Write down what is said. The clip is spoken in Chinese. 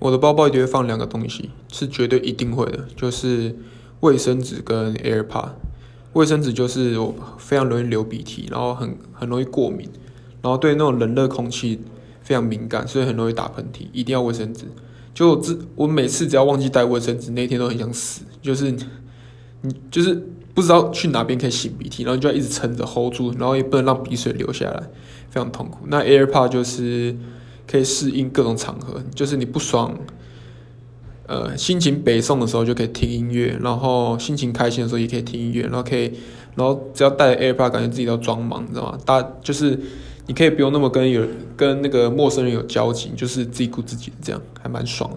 我的包包一定会放两个东西，是绝对一定会的，就是卫生纸跟 AirPod。卫生纸就是我非常容易流鼻涕，然后很很容易过敏，然后对那种冷热空气非常敏感，所以很容易打喷嚏，一定要卫生纸。就我我每次只要忘记带卫生纸，那天都很想死，就是你就是不知道去哪边可以擤鼻涕，然后就要一直撑着 hold 住，然后也不能让鼻水流下来，非常痛苦。那 AirPod 就是。可以适应各种场合，就是你不爽，呃，心情北宋的时候就可以听音乐，然后心情开心的时候也可以听音乐，然后可以，然后只要带着 AirPod，感觉自己都装忙，你知道吗？大就是你可以不用那么跟有跟那个陌生人有交集，就是自己顾自己，这样还蛮爽的。